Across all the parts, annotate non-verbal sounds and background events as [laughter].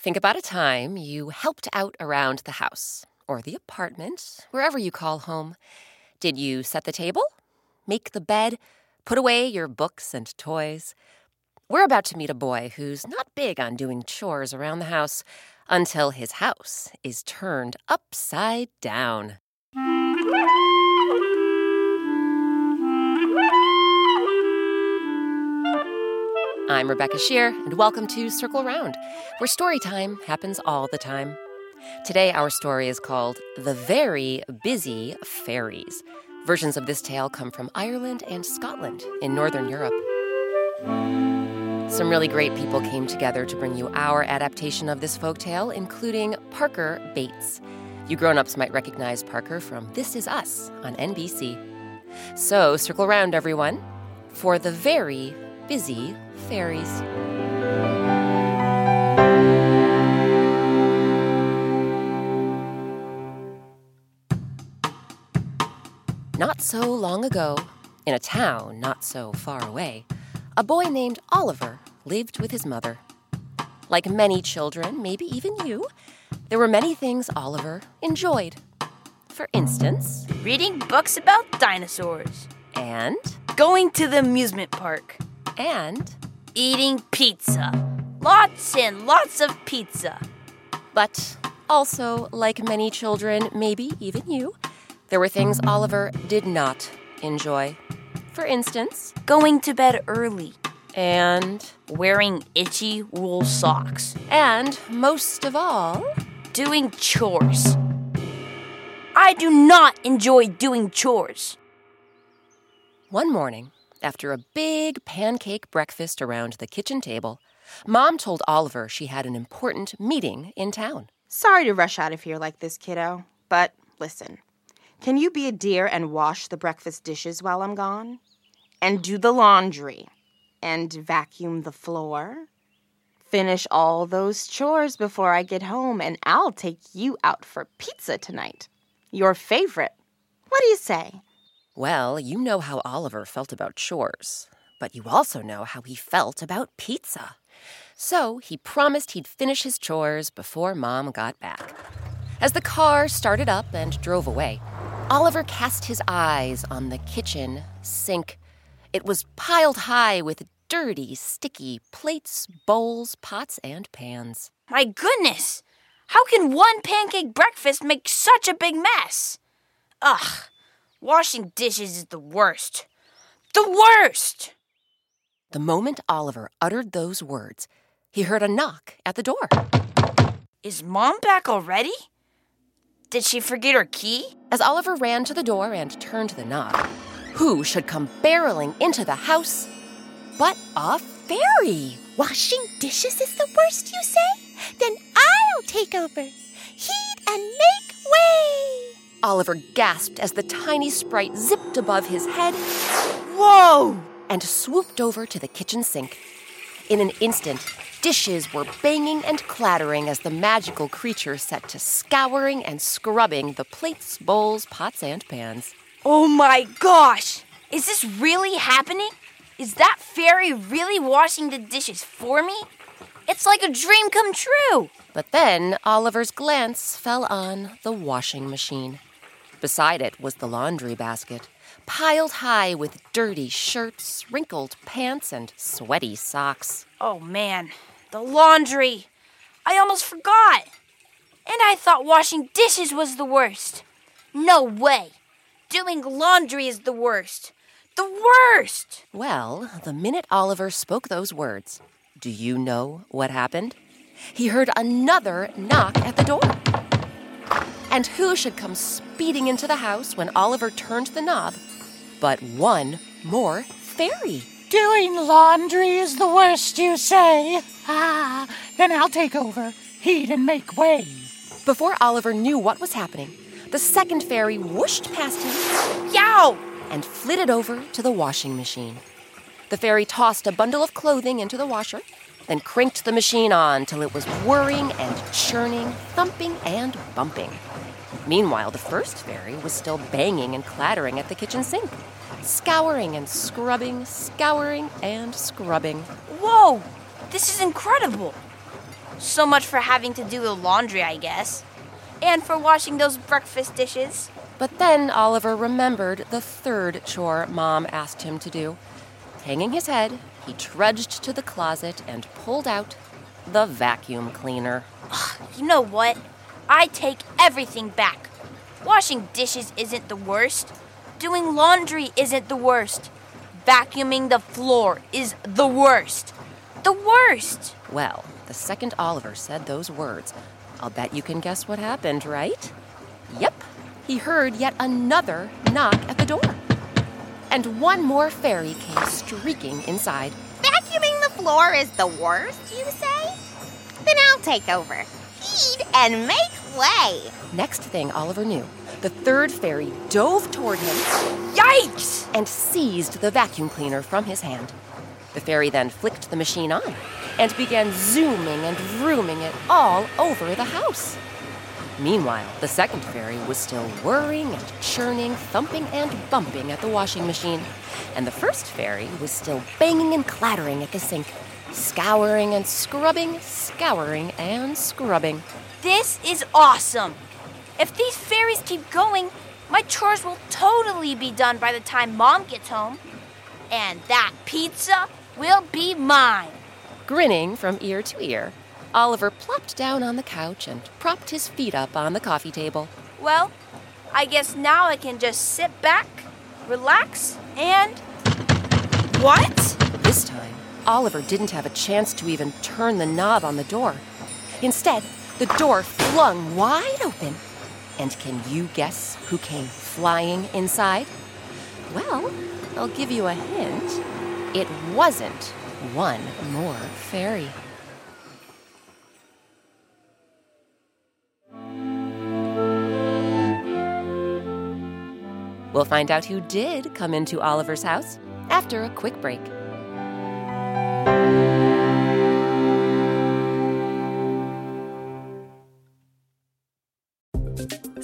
Think about a time you helped out around the house or the apartment, wherever you call home. Did you set the table? Make the bed? Put away your books and toys? We're about to meet a boy who's not big on doing chores around the house until his house is turned upside down. I'm Rebecca Sheir, and welcome to Circle Round, where story time happens all the time. Today, our story is called The Very Busy Fairies. Versions of this tale come from Ireland and Scotland in Northern Europe. Some really great people came together to bring you our adaptation of this folk tale, including Parker Bates. You grown ups might recognize Parker from This Is Us on NBC. So, circle round, everyone, for the very busy fairies. Not so long ago, in a town not so far away, a boy named Oliver lived with his mother. Like many children, maybe even you, there were many things Oliver enjoyed. For instance, reading books about dinosaurs, and going to the amusement park, and eating pizza. Lots and lots of pizza. But also, like many children, maybe even you, there were things Oliver did not enjoy. For instance, going to bed early. And wearing itchy wool socks. And most of all, doing chores. I do not enjoy doing chores. One morning, after a big pancake breakfast around the kitchen table, Mom told Oliver she had an important meeting in town. Sorry to rush out of here like this, kiddo, but listen. Can you be a dear and wash the breakfast dishes while I'm gone? And do the laundry? And vacuum the floor? Finish all those chores before I get home, and I'll take you out for pizza tonight. Your favorite. What do you say? Well, you know how Oliver felt about chores, but you also know how he felt about pizza. So he promised he'd finish his chores before Mom got back. As the car started up and drove away, Oliver cast his eyes on the kitchen sink. It was piled high with dirty, sticky plates, bowls, pots, and pans. My goodness! How can one pancake breakfast make such a big mess? Ugh! Washing dishes is the worst. The worst! The moment Oliver uttered those words, he heard a knock at the door. Is Mom back already? Did she forget her key? As Oliver ran to the door and turned the knob, who should come barreling into the house but a fairy? Washing dishes is the worst, you say? Then I'll take over. Heat and make way! Oliver gasped as the tiny sprite zipped above his head. Whoa! And swooped over to the kitchen sink. In an instant, dishes were banging and clattering as the magical creature set to scouring and scrubbing the plates, bowls, pots, and pans. Oh my gosh! Is this really happening? Is that fairy really washing the dishes for me? It's like a dream come true! But then Oliver's glance fell on the washing machine. Beside it was the laundry basket, piled high with dirty shirts, wrinkled pants, and sweaty socks. Oh man, the laundry! I almost forgot! And I thought washing dishes was the worst. No way! Doing laundry is the worst. The worst! Well, the minute Oliver spoke those words, do you know what happened? He heard another knock at the door. And who should come speeding into the house when Oliver turned the knob but one more fairy? Doing laundry is the worst, you say? Ah, then I'll take over. heed and make way. Before Oliver knew what was happening, the second fairy whooshed past him Yow! and flitted over to the washing machine. The fairy tossed a bundle of clothing into the washer, then cranked the machine on till it was whirring and churning, thumping and bumping. Meanwhile, the first fairy was still banging and clattering at the kitchen sink, scouring and scrubbing, scouring and scrubbing. Whoa! This is incredible! So much for having to do the laundry, I guess. And for washing those breakfast dishes. But then Oliver remembered the third chore Mom asked him to do. Hanging his head, he trudged to the closet and pulled out the vacuum cleaner. You know what? I take everything back. Washing dishes isn't the worst. Doing laundry isn't the worst. Vacuuming the floor is the worst. The worst! Well, the second Oliver said those words, I'll bet you can guess what happened, right? Yep, he heard yet another knock at the door. And one more fairy came streaking inside. Vacuuming the floor is the worst, you say? Then I'll take over. Feed and make way. Next thing Oliver knew, the third fairy dove toward him Yikes! and seized the vacuum cleaner from his hand. The fairy then flicked the machine on and began zooming and vrooming it all over the house. Meanwhile, the second fairy was still whirring and churning, thumping and bumping at the washing machine, and the first fairy was still banging and clattering at the sink, scouring and scrubbing, scouring and scrubbing. This is awesome! If these fairies keep going, my chores will totally be done by the time Mom gets home. And that pizza will be mine. Grinning from ear to ear, Oliver plopped down on the couch and propped his feet up on the coffee table. Well, I guess now I can just sit back, relax, and. What? This time, Oliver didn't have a chance to even turn the knob on the door. Instead, the door flung wide open. And can you guess who came flying inside? Well, I'll give you a hint. It wasn't one more fairy. We'll find out who did come into Oliver's house after a quick break.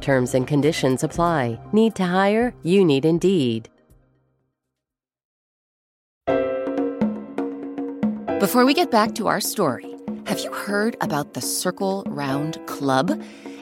Terms and conditions apply. Need to hire? You need Indeed. Before we get back to our story, have you heard about the Circle Round Club?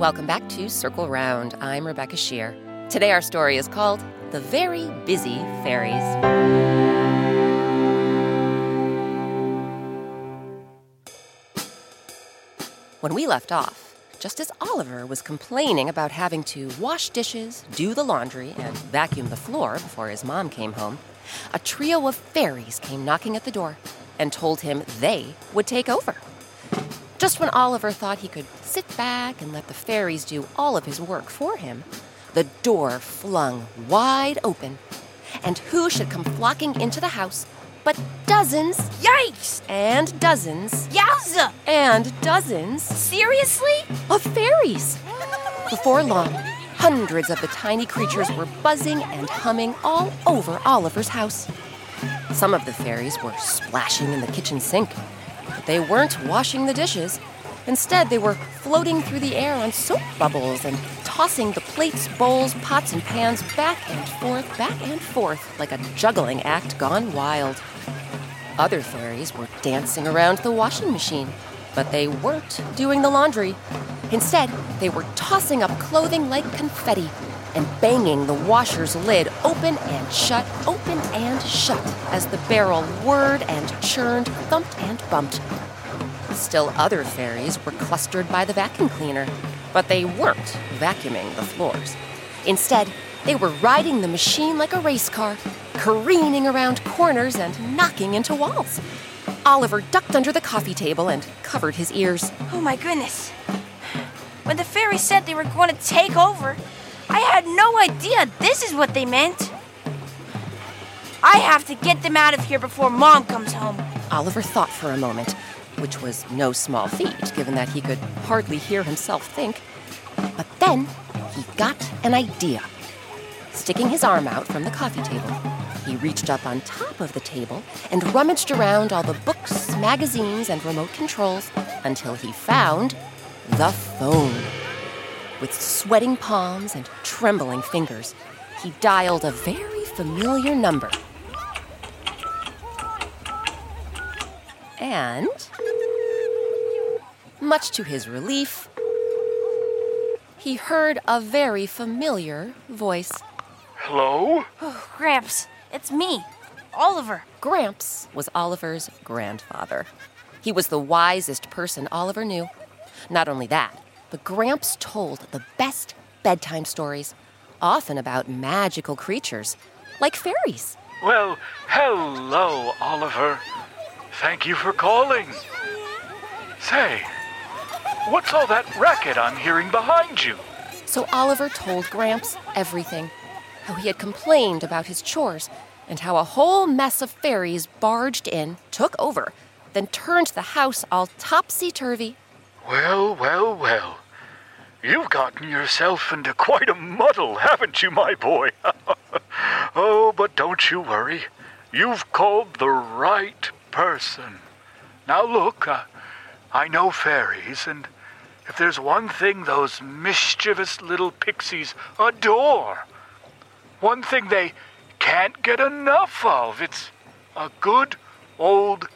Welcome back to Circle Round. I'm Rebecca Sheir. Today our story is called The Very Busy Fairies. When we left off, just as Oliver was complaining about having to wash dishes, do the laundry, and vacuum the floor before his mom came home, a trio of fairies came knocking at the door and told him they would take over. Just when Oliver thought he could sit back and let the fairies do all of his work for him, the door flung wide open. And who should come flocking into the house but dozens Yikes! and dozens Yowza! and dozens Seriously? of fairies. [laughs] Before long, Hundreds of the tiny creatures were buzzing and humming all over Oliver's house. Some of the fairies were splashing in the kitchen sink, but they weren't washing the dishes. Instead, they were floating through the air on soap bubbles and tossing the plates, bowls, pots, and pans back and forth, back and forth, like a juggling act gone wild. Other fairies were dancing around the washing machine, but they weren't doing the laundry. Instead, they were tossing up clothing like confetti and banging the washer's lid open and shut, open and shut, as the barrel whirred and churned, thumped and bumped. Still other fairies were clustered by the vacuum cleaner, but they weren't vacuuming the floors. Instead, they were riding the machine like a race car, careening around corners and knocking into walls. Oliver ducked under the coffee table and covered his ears. Oh my goodness. When the fairies said they were going to take over, I had no idea this is what they meant. I have to get them out of here before Mom comes home. Oliver thought for a moment, which was no small feat, given that he could hardly hear himself think. But then he got an idea. Sticking his arm out from the coffee table, he reached up on top of the table and rummaged around all the books, magazines, and remote controls until he found the phone. With sweating palms and trembling fingers, he dialed a very familiar number. And, much to his relief, he heard a very familiar voice. Hello? Oh, Gramps, it's me, Oliver. Gramps was Oliver's grandfather. He was the wisest person Oliver knew. Not only that, but Gramps told the best bedtime stories, often about magical creatures, like fairies. Well, hello, Oliver. Thank you for calling. Say, what's all that racket I'm hearing behind you? So Oliver told Gramps everything how he had complained about his chores, and how a whole mess of fairies barged in, took over, then turned the house all topsy turvy. Well, well, well. You've gotten yourself into quite a muddle, haven't you, my boy? [laughs] oh, but don't you worry. You've called the right person. Now, look, uh, I know fairies, and if there's one thing those mischievous little pixies adore, one thing they can't get enough of, it's a good old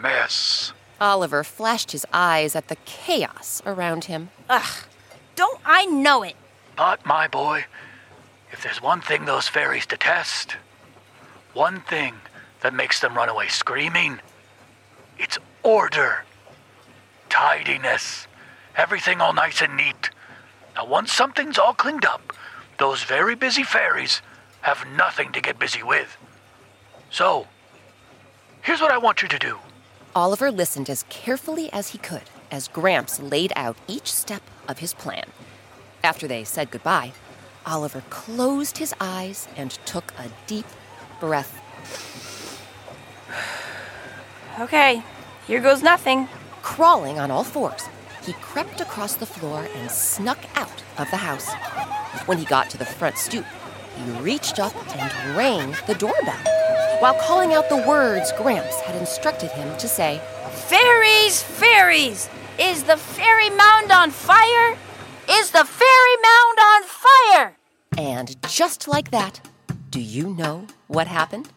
mess. Oliver flashed his eyes at the chaos around him. Ugh, don't I know it? But, my boy, if there's one thing those fairies detest, one thing that makes them run away screaming, it's order, tidiness, everything all nice and neat. Now, once something's all cleaned up, those very busy fairies have nothing to get busy with. So, here's what I want you to do. Oliver listened as carefully as he could as Gramps laid out each step of his plan. After they said goodbye, Oliver closed his eyes and took a deep breath. Okay, here goes nothing. Crawling on all fours, he crept across the floor and snuck out of the house. When he got to the front stoop, he reached up and rang the doorbell while calling out the words Gramps had instructed him to say. Fairies, fairies! Is the fairy mound on fire? Is the fairy mound on fire? And just like that, do you know what happened?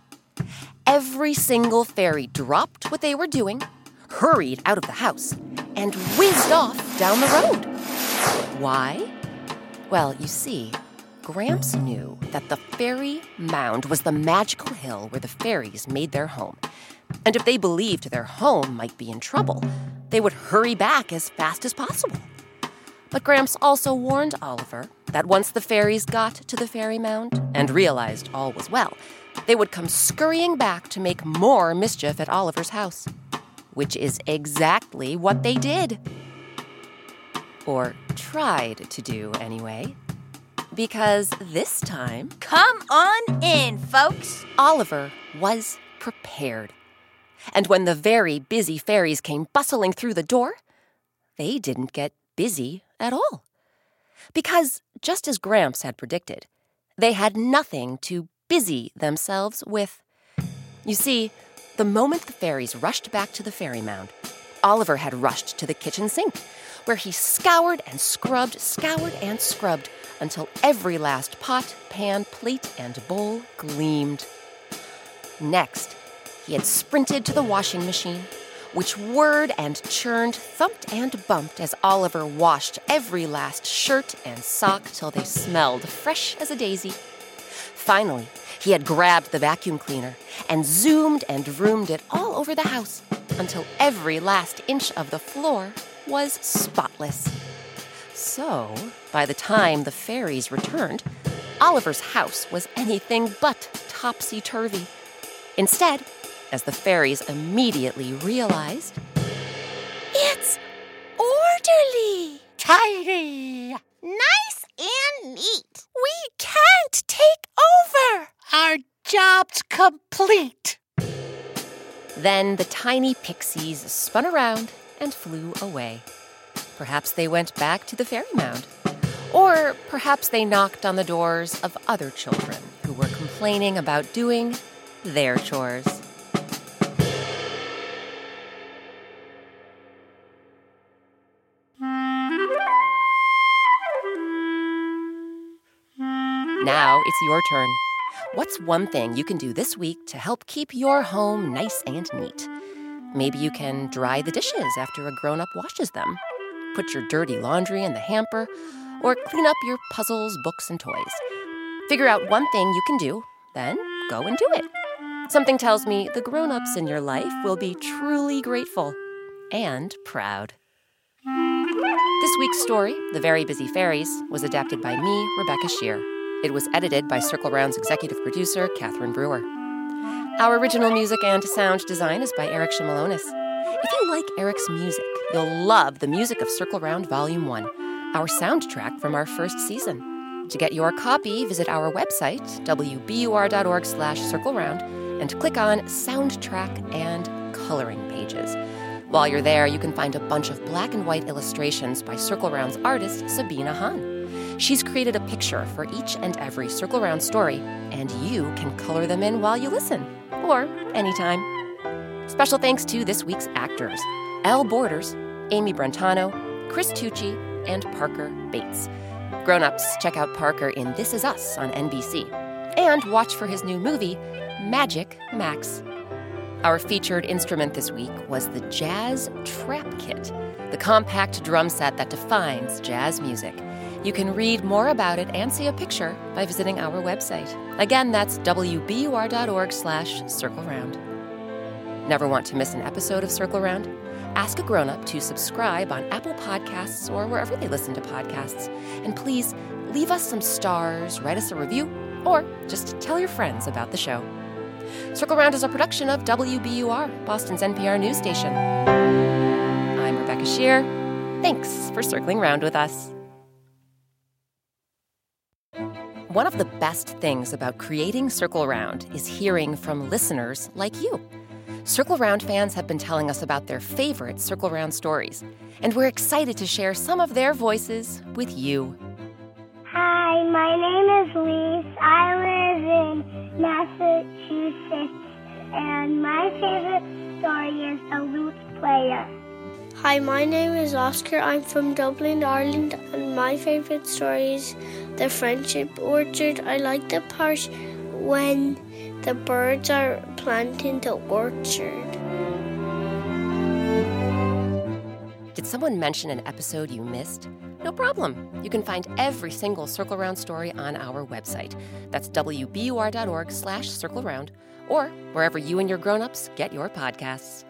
Every single fairy dropped what they were doing, hurried out of the house, and whizzed off down the road. Why? Well, you see, Gramps knew that the fairy mound was the magical hill where the fairies made their home. And if they believed their home might be in trouble, they would hurry back as fast as possible. But Gramps also warned Oliver that once the fairies got to the fairy mound and realized all was well, they would come scurrying back to make more mischief at Oliver's house. Which is exactly what they did. Or tried to do, anyway. Because this time, Come on in, folks. Oliver was prepared. And when the very busy fairies came bustling through the door, they didn't get busy at all. Because, just as Gramps had predicted, they had nothing to busy themselves with. You see, the moment the fairies rushed back to the fairy mound, Oliver had rushed to the kitchen sink, where he scoured and scrubbed, scoured and scrubbed until every last pot, pan, plate, and bowl gleamed. Next, he had sprinted to the washing machine, which whirred and churned, thumped and bumped as Oliver washed every last shirt and sock till they smelled fresh as a daisy. Finally, he had grabbed the vacuum cleaner and zoomed and vroomed it all over the house until every last inch of the floor was spotless. So, by the time the fairies returned, Oliver's house was anything but topsy turvy. Instead, as the fairies immediately realized, It's orderly. Tidy. Nice and neat. We can't take over. Our job's complete. then the tiny pixies spun around and flew away. Perhaps they went back to the fairy mound. Or perhaps they knocked on the doors of other children who were complaining about doing their chores. Now it's your turn. What's one thing you can do this week to help keep your home nice and neat? Maybe you can dry the dishes after a grown up washes them, put your dirty laundry in the hamper, or clean up your puzzles, books, and toys. Figure out one thing you can do, then go and do it. Something tells me the grown ups in your life will be truly grateful and proud. This week's story, The Very Busy Fairies, was adapted by me, Rebecca Sheir. It was edited by Circle Round's executive producer, Catherine Brewer. Our original music and sound design is by Eric Shimelonis. If you like Eric's music, you'll love the music of Circle Round Volume 1, our soundtrack from our first season. To get your copy, visit our website, wbur.org slash circle round, and click on Soundtrack and Coloring pages. While you're there, you can find a bunch of black and white illustrations by Circle Round's artist, Sabina Hahn. She's created a picture for each and every Circle Round story, and you can color them in while you listen, or anytime. Special thanks to this week's actors Elle Borders, Amy Brentano, Chris Tucci, and Parker Bates. Grown ups, check out Parker in This Is Us on NBC, and watch for his new movie, Magic Max. Our featured instrument this week was the Jazz Trap Kit, the compact drum set that defines jazz music. You can read more about it and see a picture by visiting our website. Again, that's wbur.org slash circle round. Never want to miss an episode of Circle Round? Ask a grown up to subscribe on Apple Podcasts or wherever they listen to podcasts. And please leave us some stars, write us a review, or just tell your friends about the show. Circle Round is a production of WBUR, Boston's NPR news station. I'm Rebecca Sheir. Thanks for circling round with us. One of the best things about creating Circle Round is hearing from listeners like you. Circle Round fans have been telling us about their favorite Circle Round stories, and we're excited to share some of their voices with you. Hi, my name is Lise. I live in Massachusetts, and my favorite story is The Lute Player. Hi, my name is Oscar. I'm from Dublin, Ireland, and my favorite story is The Friendship Orchard. I like the part when the birds are planting the orchard. Did someone mention an episode you missed? No problem. You can find every single Circle Round story on our website. That's wbur.org slash circle round, or wherever you and your grown-ups get your podcasts.